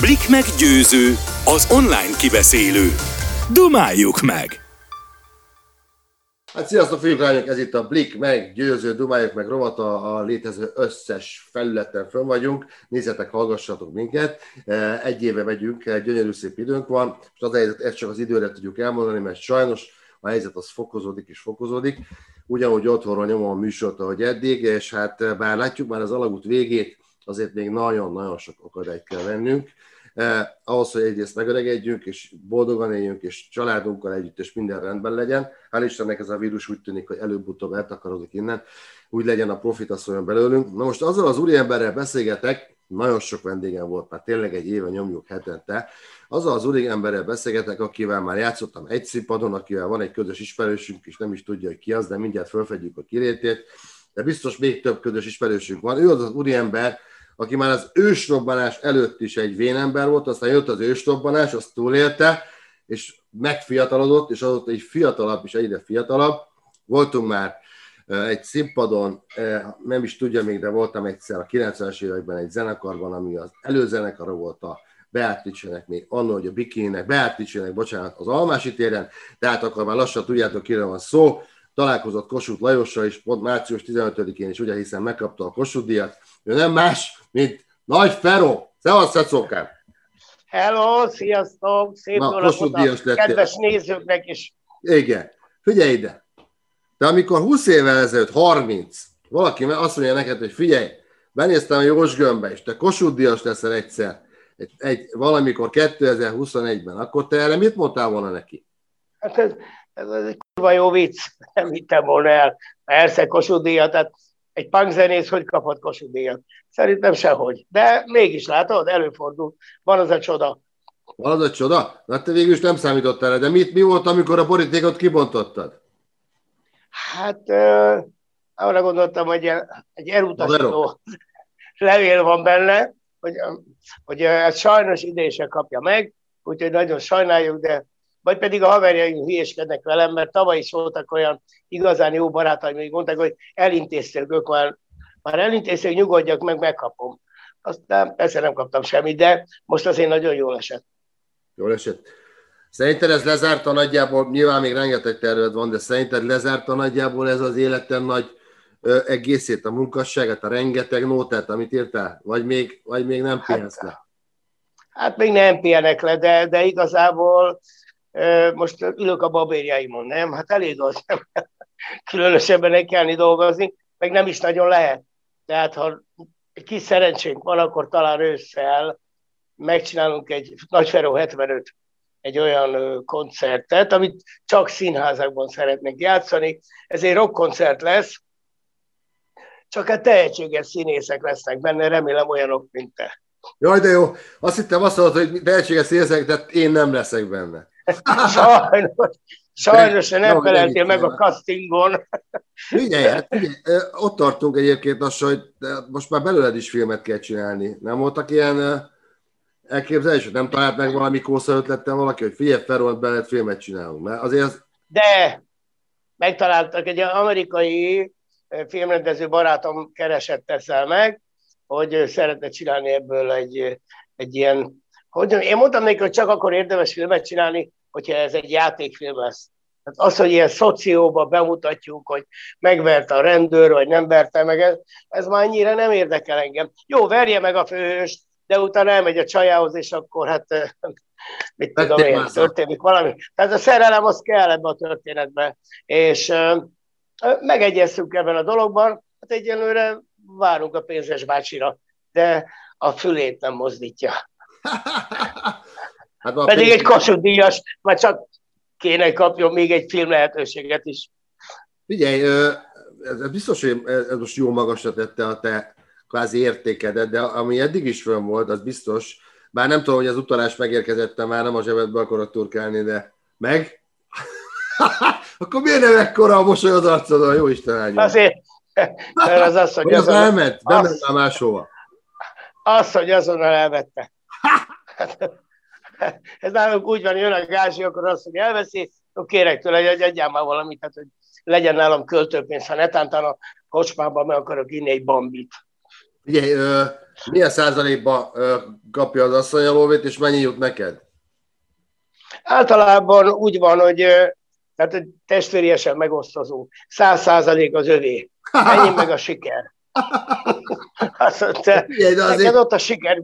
Blik meggyőző, az online kibeszélő. Dumáljuk meg! Hát sziasztok, fiúk, lányok, ez itt a Blik meg győző Dumáljuk meg rovata, a létező összes felületen fönn vagyunk. Nézzetek, hallgassatok minket. E, egy éve megyünk, egy gyönyörű szép időnk van, és az helyzet, ezt csak az időre tudjuk elmondani, mert sajnos a helyzet az fokozódik és fokozódik. Ugyanúgy otthonról nyomom a műsort, ahogy eddig, és hát bár látjuk már az alagút végét, azért még nagyon-nagyon sok akadályt kell vennünk eh, ahhoz, hogy egyrészt megöregedjünk, és boldogan éljünk, és családunkkal együtt, és minden rendben legyen. Hál' Istennek ez a vírus úgy tűnik, hogy előbb-utóbb eltakarodik innen, úgy legyen a profit, az olyan belőlünk. Na most azzal az úriemberrel beszélgetek, nagyon sok vendégem volt, már tényleg egy éve nyomjuk hetente, azzal az úriemberrel beszélgetek, akivel már játszottam egy színpadon, akivel van egy közös ismerősünk, és nem is tudja, hogy ki az, de mindjárt felfedjük a kirétét, de biztos még több közös ismerősünk van. Ő az az úriember, aki már az ősrobbanás előtt is egy vénember volt, aztán jött az ősrobbanás, azt túlélte, és megfiatalodott, és azóta egy fiatalabb és egyre fiatalabb. Voltunk már egy színpadon, nem is tudja még, de voltam egyszer a 90-es években egy zenekarban, ami az előzenekara volt a Beatrice-nek még annól, hogy a Bikinek, Beatrice-nek, bocsánat, az Almási téren, tehát akkor már lassan tudjátok, kire van szó, találkozott Kossuth Lajossal is, pont március 15-én is, ugye, hiszen megkapta a Kossuth díjat. Ő nem más, mint Nagy Feró. Szevasz, Szecókám! Hello, sziasztok! Szép Na, napot a lettél. kedves nézőknek is. Igen. Figyelj ide! De amikor 20 évvel ezelőtt, 30, valaki azt mondja neked, hogy figyelj, benéztem a Jós Gömbbe, és te Kossuth díjas leszel egyszer, egy, egy, valamikor 2021-ben, akkor te erre mit mondtál volna neki? Hát ez, ez, ez egy kurva jó vicc, nem hittem volna el. Persze Kossuth díjat, tehát egy punkzenész hogy kaphat Kossuth díjat? Szerintem sehogy. De mégis látod, előfordul. Van az a csoda. Van az a csoda? Na te végül is nem számítottál de mit, mi volt, amikor a borítékot kibontottad? Hát ö, arra gondoltam, hogy egy- egy elutasító levél van benne, hogy, hogy ezt sajnos idén sem kapja meg, úgyhogy nagyon sajnáljuk, de vagy pedig a haverjaim hülyéskednek velem, mert tavaly is voltak olyan igazán jó barátaim, hogy mondták, hogy elintézték ők már, elintézték, nyugodjak meg, megkapom. Aztán persze nem kaptam semmit, de most azért nagyon jól esett. Jól esett. Szerinted ez lezárta nagyjából, nyilván még rengeteg terved van, de szerinted lezárta nagyjából ez az életem nagy ö, egészét, a munkasságát, a rengeteg nótát, amit írtál? Vagy még, vagy még nem pihensz le? Hát még nem pihenek le, de, de igazából most ülök a babérjaimon, nem? Hát elég az, különösebben ne kellni dolgozni, meg nem is nagyon lehet. Tehát ha egy kis szerencsénk van, akkor talán ősszel megcsinálunk egy Nagyferó 75 egy olyan koncertet, amit csak színházakban szeretnénk játszani. Ez egy rockkoncert lesz, csak hát tehetséges színészek lesznek benne, remélem olyanok, mint te. Jaj, de jó. Azt hittem azt mondod, hogy tehetséges érzek, de én nem leszek benne. Sajnos, sajnos De- nem feleltél meg a castingon. Figyelj, hát figyelj, ott tartunk egyébként lassan, hogy most már belőled is filmet kell csinálni. Nem voltak ilyen ö, elképzelések? Nem talált meg valami kósza ötlettel valaki, hogy figyelj, Ferolt beled filmet csinálunk. Mert azért az, De megtaláltak, egy amerikai filmrendező barátom keresett ezzel meg, hogy szeretne csinálni ebből egy, egy ilyen, hogy én mondtam neki, hogy csak akkor érdemes filmet csinálni, hogyha ez egy játékfilm lesz. Hát az, hogy ilyen szocióba bemutatjuk, hogy megverte a rendőr, vagy nem verte meg, ez, ez már annyira nem érdekel engem. Jó, verje meg a főhőst, de utána elmegy a csajához, és akkor hát mit tudom én, történik valami. Tehát a szerelem az kell ebbe a történetbe. És megegyeztünk ebben a dologban, hát egyelőre várunk a pénzes bácsira, de a fülét nem mozdítja. hát Pedig pénz- egy Kossuth díjas, már csak kéne kapjon még egy film lehetőséget is. Figyelj, ez biztos, hogy ez most jó magasra tette a te kvázi értékedet, de ami eddig is fönn volt, az biztos, bár nem tudom, hogy az utalás megérkezett már, nem a zsebedbe akarok turkálni, de meg? Akkor miért nem ekkora a mosoly az arcodon, jó Isten áldjon? Azért, mert az azt, hogy az azonnal, elment? Azt- már máshova. hogy azonnal elvette. Ez nálunk úgy van, jön a gázsi, akkor azt, hogy elveszi, akkor kérek tőle, hogy adjál már valamit, tehát, hogy legyen nálam költőpénz, ha netántán a kocsmában meg akarok inni egy bambit. Ugye, milyen százalékban ö, kapja az asszony a lóvét, és mennyi jut neked? Általában úgy van, hogy tehát testvériesen megosztozó. Száz százalék az övé. Ennyi meg a siker. Azt mondta, de azért- neked ott a siker.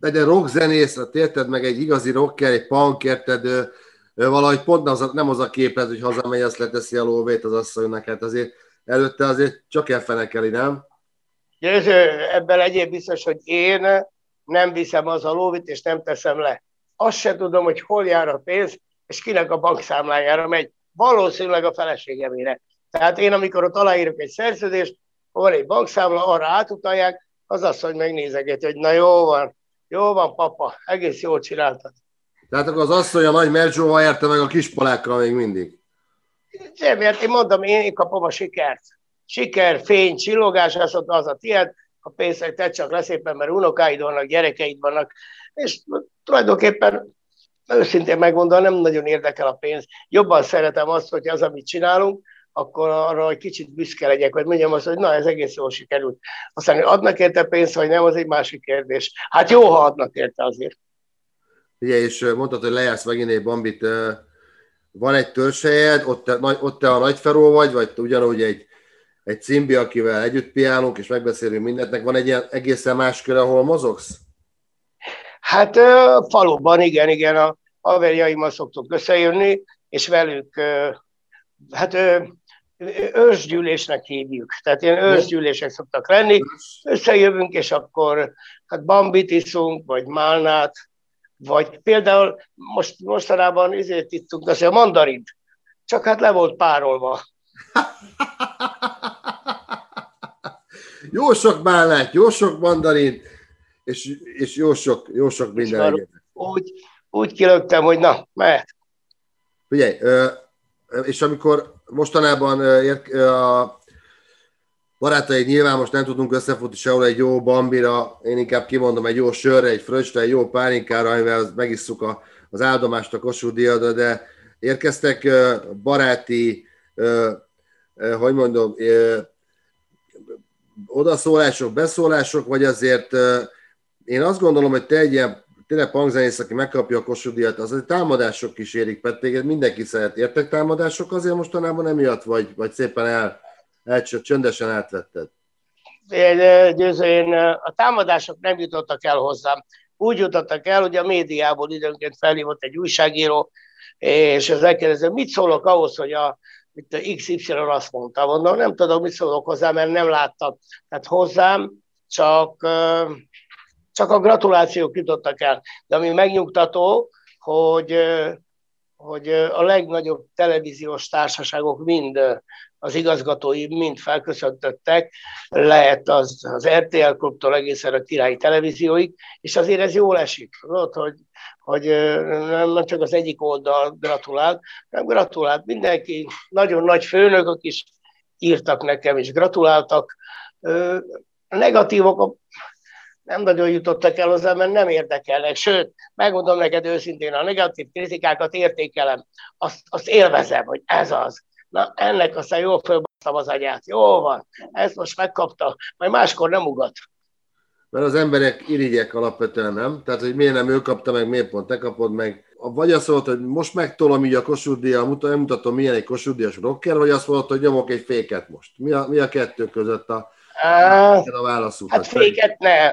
Egy rockzenész, hát érted meg egy igazi rocker, egy punk, érted, ő, ő valahogy pont az, nem az a képlet, hogy hazamegy, azt leteszi a lóvét az asszonynak, hát azért előtte azért csak elfenekeli, nem? Győző, ebben egyéb biztos, hogy én nem viszem az a lóvit, és nem teszem le. Azt se tudom, hogy hol jár a pénz, és kinek a bankszámlájára megy. Valószínűleg a feleségemére. Tehát én, amikor ott aláírok egy szerződést, van egy bankszámla, arra átutalják, az asszony megnézegeti, hogy na jó van, jó van, papa, egész jól csináltad. Tehát akkor az asszony a nagy mercsóval érte meg a kispolákkal még mindig. Semmiért én mondom, én, én kapom a sikert. Siker, fény, csillogás, azt mondta, az a tiéd, a pénzt te csak leszépen, mert unokáid vannak, gyerekeid vannak, és tulajdonképpen őszintén megmondom, nem nagyon érdekel a pénz. Jobban szeretem azt, hogy az, amit csinálunk, akkor arra egy kicsit büszke legyek, vagy mondjam azt, hogy na, ez egész jól sikerült. Aztán, hogy adnak érte pénzt, vagy nem, az egy másik kérdés. Hát jó, ha adnak érte azért. Ugye, és mondtad, hogy lejársz megint egy bambit. Van egy törzshelyed, ott te, ott te a nagyferó vagy, vagy ugyanúgy egy, egy cimbi, akivel együtt piálunk, és megbeszélünk mindentnek. Van egy ilyen egészen más kör, ahol mozogsz? Hát faluban, igen, igen, a haverjaimmal szoktunk összejönni, és velük, hát ősgyűlésnek hívjuk. Tehát ilyen ősgyűlések szoktak lenni, összejövünk, és akkor hát bambit iszunk, vagy málnát, vagy például most, mostanában izért ittunk, az a mandarint, csak hát le volt párolva. Jó sok málnát, jó sok mandarint, és, és jó sok, jó sok minden. Úgy, úgy kilögtem, hogy na, mehet. Figyelj, és amikor mostanában ér, a barátaid nyilván most nem tudunk összefutni sehol egy jó bambira, én inkább kimondom egy jó sörre, egy fröccsre, egy jó pálinkára, amivel megisszuk a, az áldomást a Kossuth de érkeztek baráti, hogy mondom, odaszólások, beszólások, vagy azért én azt gondolom, hogy te egy ilyen tényleg punkzenész, aki megkapja a Kossuth díjat, az egy támadások kísérik, mert téged mindenki szeret. Értek támadások azért mostanában emiatt, vagy, vagy szépen el, el, csöndesen átvetted? Én, én a támadások nem jutottak el hozzám. Úgy jutottak el, hogy a médiából időnként felhívott egy újságíró, és ez megkérdező, mit szólok ahhoz, hogy a, itt a XY azt mondta, mondom, nem tudom, mit szólok hozzá, mert nem láttam. Tehát hozzám csak, csak a gratulációk jutottak el. De ami megnyugtató, hogy, hogy a legnagyobb televíziós társaságok mind az igazgatói mind felköszöntöttek, lehet az, az RTL klubtól egészen a királyi televízióig, és azért ez jól esik, tudod, hogy, hogy nem csak az egyik oldal gratulált, hanem gratulált mindenki, nagyon nagy főnökök is írtak nekem, és gratuláltak. A negatívok nem nagyon jutottak el hozzá, mert nem érdekelnek. Sőt, megmondom neked őszintén, a negatív kritikákat értékelem, azt, azt élvezem, hogy ez az. Na, ennek aztán jól fölbasztam az agyát. Jó van, ezt most megkapta, majd máskor nem ugat. Mert az emberek irigyek alapvetően, nem? Tehát, hogy miért nem ő kapta meg, miért pont te kapod meg. Vagy azt mondod, hogy most megtolom így a mutat- nem mutatom, milyen egy Kossuth díjas rocker, vagy azt mondod, hogy nyomok egy féket most. Mi a, mi a kettő között a, a válaszutat? Hát féket ne.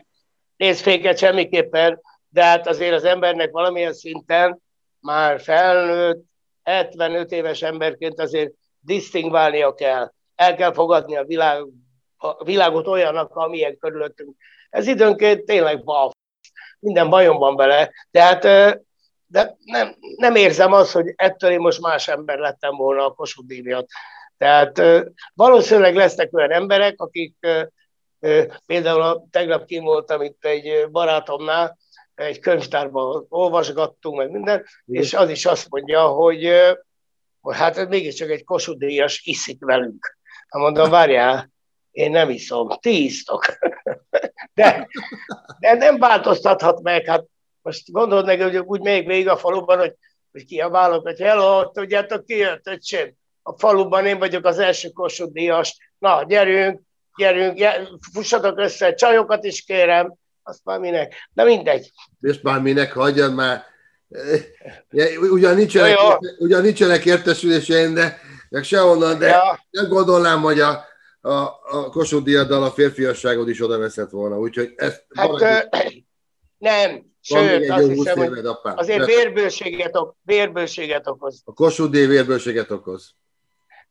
Nézd, féket semmiképpen, de hát azért az embernek valamilyen szinten már felnőtt, 75 éves emberként azért disztingválnia kell. El kell fogadni a, világ, a világot olyannak, amilyen körülöttünk. Ez időnként tényleg bal. Minden bajom van vele. Tehát de nem, nem érzem azt, hogy ettől én most más ember lettem volna a Kossuth miatt. Tehát valószínűleg lesznek olyan emberek, akik például a, tegnap kim voltam itt egy barátomnál, egy könyvtárban olvasgattunk, meg minden, és az is azt mondja, hogy, hogy hát ez mégiscsak egy Kossuth díjas iszik velünk. Hát mondom, várjál, én nem iszom, ti isztok. De, de nem változtathat meg, hát most gondolod meg, hogy úgy még végig a faluban, hogy, hogy kiabálok, hogy hello, tudjátok ki jött, öcsém? A faluban én vagyok az első Kossuth díjas, na gyerünk, gyerünk, fussatok össze, csajokat is kérem, azt már minek, de mindegy. És már minek, hagyjad már. Ugyan nincsenek, ja, ugyan nincsenek értesüléseim, de meg sehonnan, de ja. nem gondolnám, hogy a, a, a Kossuth Diaddal a férfiasságod is oda veszett volna, úgyhogy ezt... Hát, valaki... nem, sőt, azt hiszem, hogy azért vérbőséget, vérbőséget okoz. A Kossuth Díj vérbőséget okoz.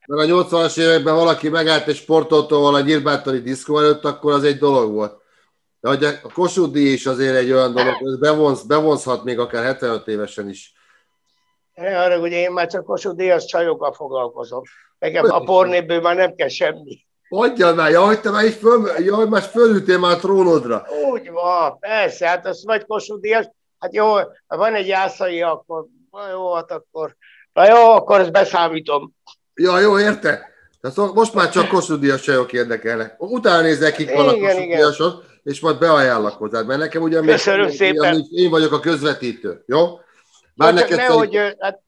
Meg a 80-as években valaki megállt egy sportautóval a nyírbátori diszkó előtt, akkor az egy dolog volt. De hogy a Kossuth is azért egy olyan dolog, hogy bevonz, bevonzhat még akár 75 évesen is. Ne arra, hogy én már csak Kossuth Díjas csajokkal foglalkozom. Nekem a pornéből már nem kell semmi. Adjál már, jaj, te már így föl, jaj, már fölültél már a trónodra. Úgy van, persze, hát az vagy Kossuth Díjas, hát jó, ha van egy jászai, akkor na jó, hát akkor, na jó, akkor ezt beszámítom. Ja, jó, érte? Tehát most már csak Kossuth csajok érdekelnek. Utána nézzek, kik Kossuth Díjasok, és majd beajánlak hozzád, mert nekem ugyan Köszönöm szépen. én vagyok a közvetítő, jó? Bár neked ne, szerint... hát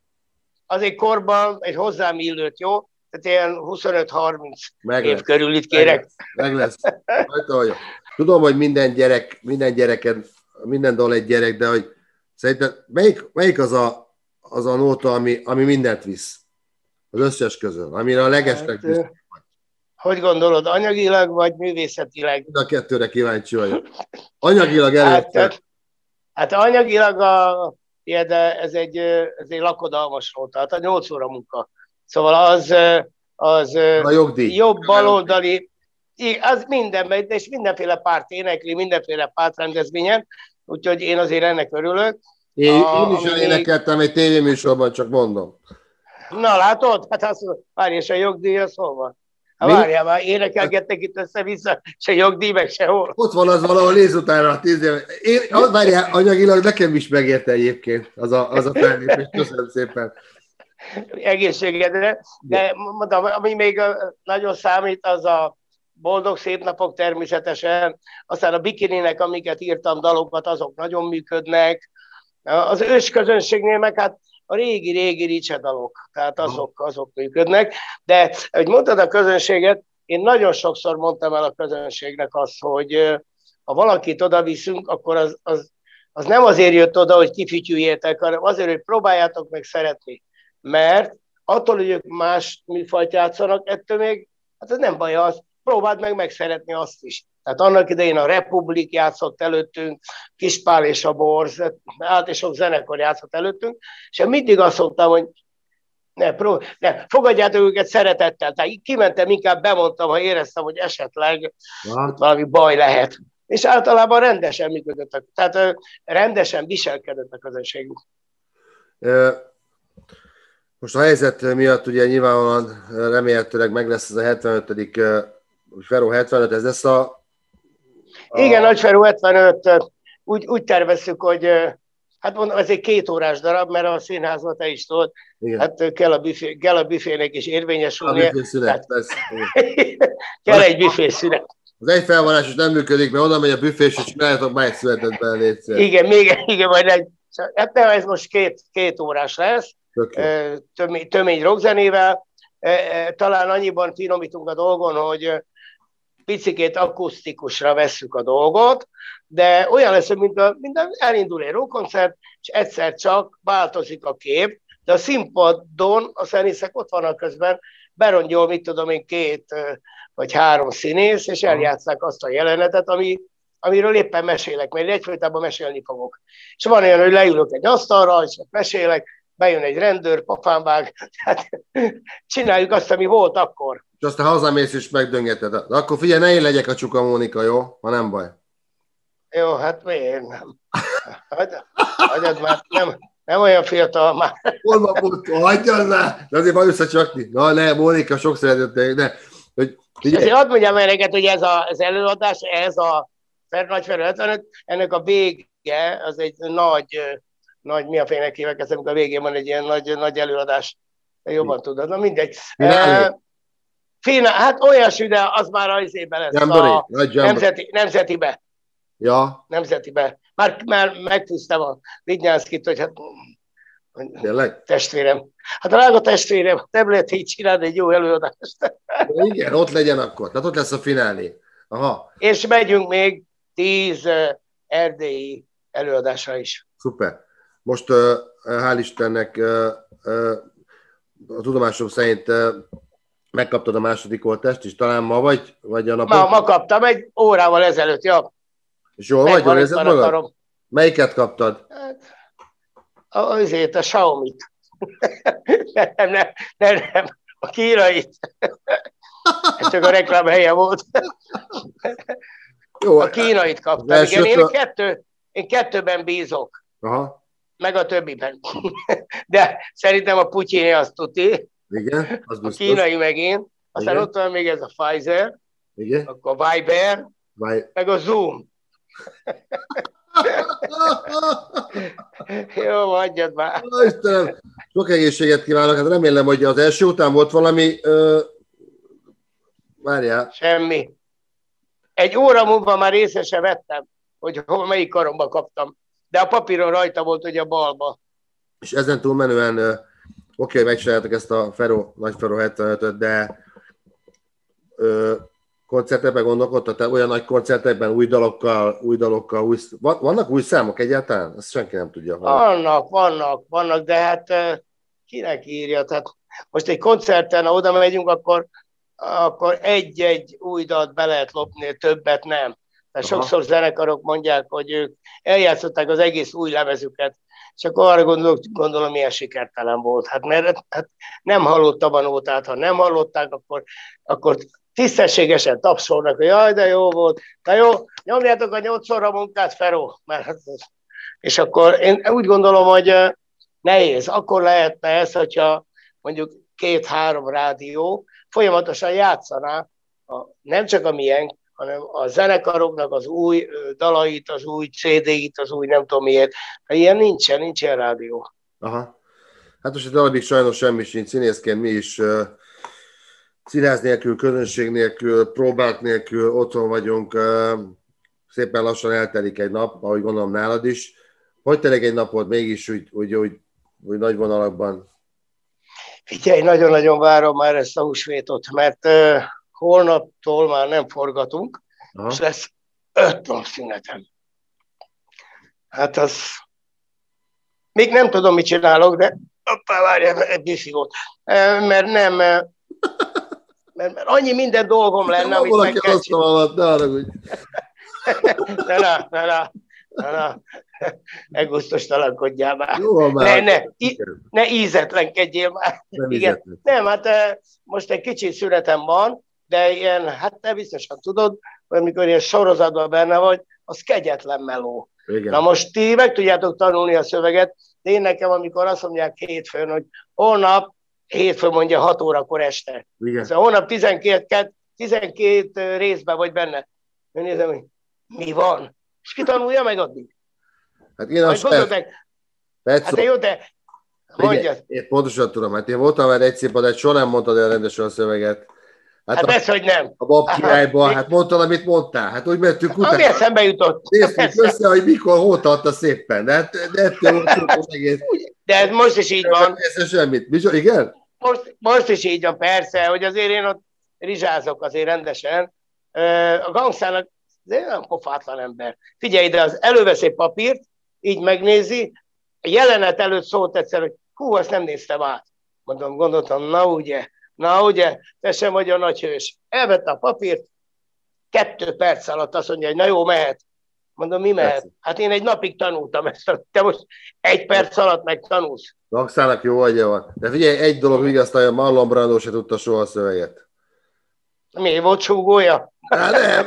azért korban egy hozzám illőt, jó? Tehát ilyen 25-30 év körül itt kérek. Meg lesz. Meg lesz. Tudom, hogy minden gyerek, minden gyereken, minden dal egy gyerek, de hogy szerinted melyik, melyik az a, az a nóta, ami, ami mindent visz? Az összes közül, amire a legesleg hát, Hogy gondolod, anyagilag vagy művészetileg? Mind a kettőre kíváncsi vagyok. Anyagilag előtte. Hát, hát anyagilag a, de ez egy, ez egy lakodalmas volt, tehát a 8 óra munka. Szóval az, az a jogdíj. jobb baloldali, az mindenben, és mindenféle párt énekli, mindenféle pártrendezvényen, úgyhogy én azért ennek örülök. Én, a, én is elénekeltem egy tévéműsorban, csak mondom. Na látod? Hát azt várj, és a jogdíj az hol van? Hát várjál már, énekelgettek itt össze-vissza, se jogdíj, meg sehol. Ott van az valahol néz utána a tíz év. Én, az, várjál, anyagilag nekem is megérte egyébként az a, az a fellépés. Köszönöm szépen. Egészségedre. De mondom, ami még nagyon számít, az a boldog szép napok természetesen. Aztán a bikininek, amiket írtam, dalokat, azok nagyon működnek. Az ős közönségnél meg hát a régi-régi ricsedalok, tehát azok, azok működnek. De, hogy mondtad a közönséget, én nagyon sokszor mondtam el a közönségnek azt, hogy ha valakit oda viszünk, akkor az, az, az nem azért jött oda, hogy kifütyüljétek, hanem azért, hogy próbáljátok meg szeretni. Mert attól, hogy ők más műfajt játszanak, ettől még, hát ez nem baj az, próbáld meg megszeretni azt is. Tehát annak idején a Republik játszott előttünk, Kispál és a Borz, át és sok zenekar játszott előttünk, és én mindig azt mondtam, hogy ne, pró- ne, fogadjátok őket szeretettel. Tehát kimentem, inkább bemondtam, ha éreztem, hogy esetleg ja. valami baj lehet. És általában rendesen működöttek. Tehát rendesen viselkedett a közönségünk. Most a helyzet miatt ugye nyilvánvalóan remélhetőleg meg lesz ez a 75. Feró 75, ez lesz a a... Igen, Nagyferú 75, úgy, úgy tervezzük, hogy hát mondom, ez egy két órás darab, mert a színházban te is tudod, Igen. hát kell a, büfé, kell a büfének is érvényesülnie. A lesz. kell egy büfészünet. Az egy felvonás is nem működik, mert oda megy a büfés, és csináljátok már egy születet bele, Igen, még, igen, majd egy, hát nem, ez most két, két órás lesz, tömény, tömény rockzenével, talán annyiban finomítunk a dolgon, hogy picikét akusztikusra vesszük a dolgot, de olyan lesz, mint, a, mint a, elindul egy rockkoncert, és egyszer csak változik a kép, de a színpadon a zenészek ott vannak közben, berongyol, mit tudom én, két vagy három színész, és eljátszák azt a jelenetet, ami, amiről éppen mesélek, mert egyfolytában mesélni fogok. És van olyan, hogy leülök egy asztalra, és mesélek, bejön egy rendőr, pofán vág, tehát csináljuk azt, ami volt akkor. És aztán hazamész és megdöngeted. De akkor figyelj, ne én legyek a csuka Mónika, jó? Ha nem baj. Jó, hát miért nem? Hagyjad már, nem, nem olyan fiatal már. Hol van hagyjad már! De azért van összecsakni. Na ne, Mónika, sok szeretettel, ne. Hogy, figyelj. Azért hadd mondjam el hogy ez a, az előadás, ez a Nagy Ferő 75, ennek a vége, az egy nagy nagy, mi a fénynek hívek amikor a végén van egy ilyen nagy, nagy előadás. Jobban tudod, na mindegy. E, Fina, hát olyasmi, de az már az évben lesz. Jambori, a nemzeti, nemzetibe. Ja. Nemzetibe. Már, már megtűztem a Vidnyánszkit, hogy hát Tényleg? Testvérem. Hát drága testvérem, nem lehet így csinálni egy jó előadást. Igen, ott legyen akkor. Tehát ott lesz a finálé. Aha. És megyünk még tíz erdélyi előadásra is. Szuper. Most hál' Istennek a tudomásom szerint megkaptad a második oltást, és talán ma vagy, vagy a napon? Ma, ma kaptam, egy órával ezelőtt, ja. És jól vagy, jól érzed magad? Melyiket kaptad? Hát, azért a Xiaomi-t. nem, nem, nem, nem, a kínait. Ez csak a reklám helye volt. Jó, a kínait kaptam. Igen, én, kettő, én kettőben bízok. Aha. Meg a többiben. De szerintem a Putyin azt tuti. Igen, az biztos. A kínai megint. Aztán Igen. ott van még ez a Pfizer. Igen. Akkor a Viber. Vi- meg a Zoom. Jó, hagyjad már. Istenem, sok egészséget kívánok. Hát remélem, hogy az első után volt valami... Ö... Várjál. Semmi. Egy óra múlva már észre se vettem, hogy hol, melyik karomba kaptam. De a papíron rajta volt, hogy a balba. És ezen túlmenően, oké, okay, megcsináltak ezt a Fero, nagy Fero 75-öt, de ö, koncertekben gondolkodtál, te olyan nagy koncertekben új dalokkal, új dalokkal, új, vannak új számok egyáltalán? Ezt senki nem tudja. Vannak, vannak, vannak, de hát kinek írja? Tehát most egy koncerten, ha oda megyünk, akkor, akkor egy-egy új dalt be lehet lopni, többet nem. Tehát Aha. sokszor zenekarok mondják, hogy ők eljátszották az egész új lemezüket, akkor arra gondolok, gondolom, milyen sikertelen volt. Hát mert hát nem hallottam a nótát, ha nem hallották, akkor, akkor tisztességesen tapsolnak, hogy jaj, de jó volt, na jó, nyomjátok a nyolcszorra munkát, Feró, mert hát, és akkor én úgy gondolom, hogy nehéz. Akkor lehetne ez, hogyha mondjuk két-három rádió folyamatosan játszaná a, nem csak a miénk, hanem a zenekaroknak az új dalait, az új CD-it, az új nem tudom miért. Ha ilyen nincsen, nincs ilyen rádió. Aha. Hát most egy darabig sajnos semmi sincs, színészként mi is uh színház nélkül, közönség nélkül, próbák nélkül otthon vagyunk, szépen lassan eltelik egy nap, ahogy gondolom nálad is. Hogy telik egy napod mégis úgy, úgy, úgy, úgy nagy vonalakban? Figyelj, nagyon-nagyon várom már ezt a húsvétot, mert uh, holnaptól már nem forgatunk, Aha. és lesz öt nap szünetem. Hát az... Még nem tudom, mit csinálok, de hoppá, várjál, egy biszi volt. Mert nem, mert, mert annyi minden dolgom lenne, amit meg kell alatt, ne haragudj. ne, ne, ne, ne, ne, ne. Egosztustalankodjál már. Jó, már. Ne, ne, ne ízetlenkedjél már. Nem Igen. Nem, hát most egy kicsit szünetem van, de ilyen, hát te biztosan tudod, hogy amikor ilyen sorozatban benne vagy, az kegyetlen meló. Igen. Na most ti meg tudjátok tanulni a szöveget, de én nekem, amikor azt mondják hétfőn, hogy holnap hétfőn mondja 6 órakor este. Igen. Szóval hónap 12, 12 részben vagy benne. Én nézem, hogy mi van? És ki tanulja meg addig? Hát én azt Hát jó, de mondja. Én pontosan tudom, hát én voltam már egy de soha nem mondtad el rendesen a szöveget. Hát, hát a, ez, hogy nem. A bab királyban, hát mondtad, amit mondtál. Hát úgy mentünk utána. Ami eszembe jutott. Néztük össze, hogy mikor hót adta szépen. De, hát, de ettől az egész. De ez most is így van. Ez semmit. Bizony, igen? Most, most is így van, persze, hogy azért én ott rizsázok azért rendesen. A gangszának nem pofátlan ember. Figyelj ide, az elővesz egy papírt, így megnézi, a jelenet előtt szólt egyszer, hogy hú, azt nem néztem át. Mondom, gondoltam, na ugye, na ugye, te sem vagy a nagy hős. Elvette a papírt, kettő perc alatt azt mondja, hogy na jó, mehet. Mondom, mi mehet? Hát én egy napig tanultam ezt, te most egy perc alatt meg tanulsz. Jó agya van. De figyelj, egy dolog vigasztalja, Marlon Brando se tudta soha a szöveget. Mi volt súgója? Hát nem,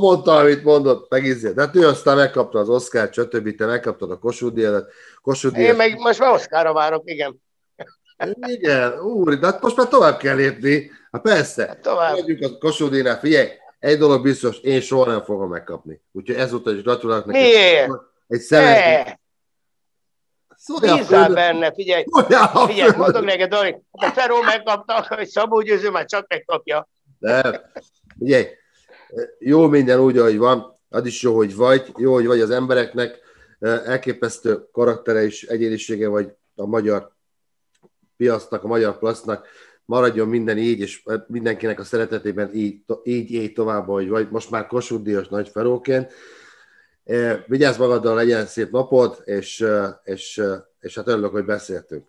mondta, amit mondott, meg izé. De hát ő aztán megkapta az Oscar, stb. Te megkaptad a Kossuth Kossuth Én meg most már Oscarra várok, igen. Igen, úr, de hát most már tovább kell lépni. Hát persze. Hát tovább. Megyünk a Kossuth figyelj, egy dolog biztos, én soha nem fogom megkapni. Úgyhogy ezúttal is gratulálok neked. Miért? Egy szemet. Bízzál benne, figyelj, figyelj, mondok neked, hogy a Feró megkapta, hogy Szabó Győző már csak megkapja. Nem, figyelj, jó minden úgy, ahogy van, az is jó, hogy vagy, jó, hogy vagy az embereknek, elképesztő karaktere és egyénisége vagy a magyar piacnak, a magyar plasznak maradjon minden így, és mindenkinek a szeretetében így, így, így tovább, hogy vagy most már Kossuth Díjas nagy feróként. Vigyázz magaddal, legyen szép napod, és, és, és hát örülök, hogy beszéltünk.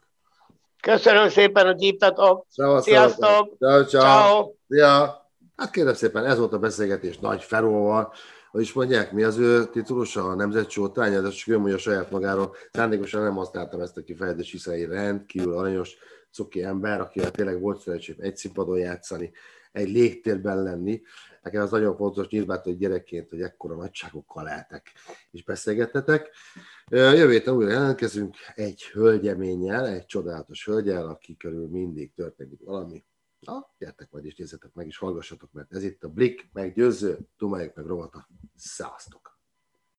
Köszönöm szépen, hogy hívtatok. Sziasztok! Ciao, ciao. Ja. Hát kérem szépen, ez volt a beszélgetés Nagy Feróval. Hogy is mondják, mi az ő titulusa, a nemzet sótány, ez csak ő mondja saját magáról. Szándékosan nem használtam ezt a kifejezést, hiszen egy rendkívül aranyos, cuki ember, akivel tényleg volt szerencsém egy színpadon játszani, egy légtérben lenni. Nekem az nagyon fontos nyilván, hogy gyerekként, hogy ekkora nagyságokkal lehetek és beszélgettetek. Jövő héten újra jelentkezünk egy hölgyeménnyel, egy csodálatos hölgyel, aki körül mindig történik valami. Na, gyertek majd is nézzetek meg, és hallgassatok, mert ez itt a Blik meggyőző, Dumáljuk meg rovata. Száztok!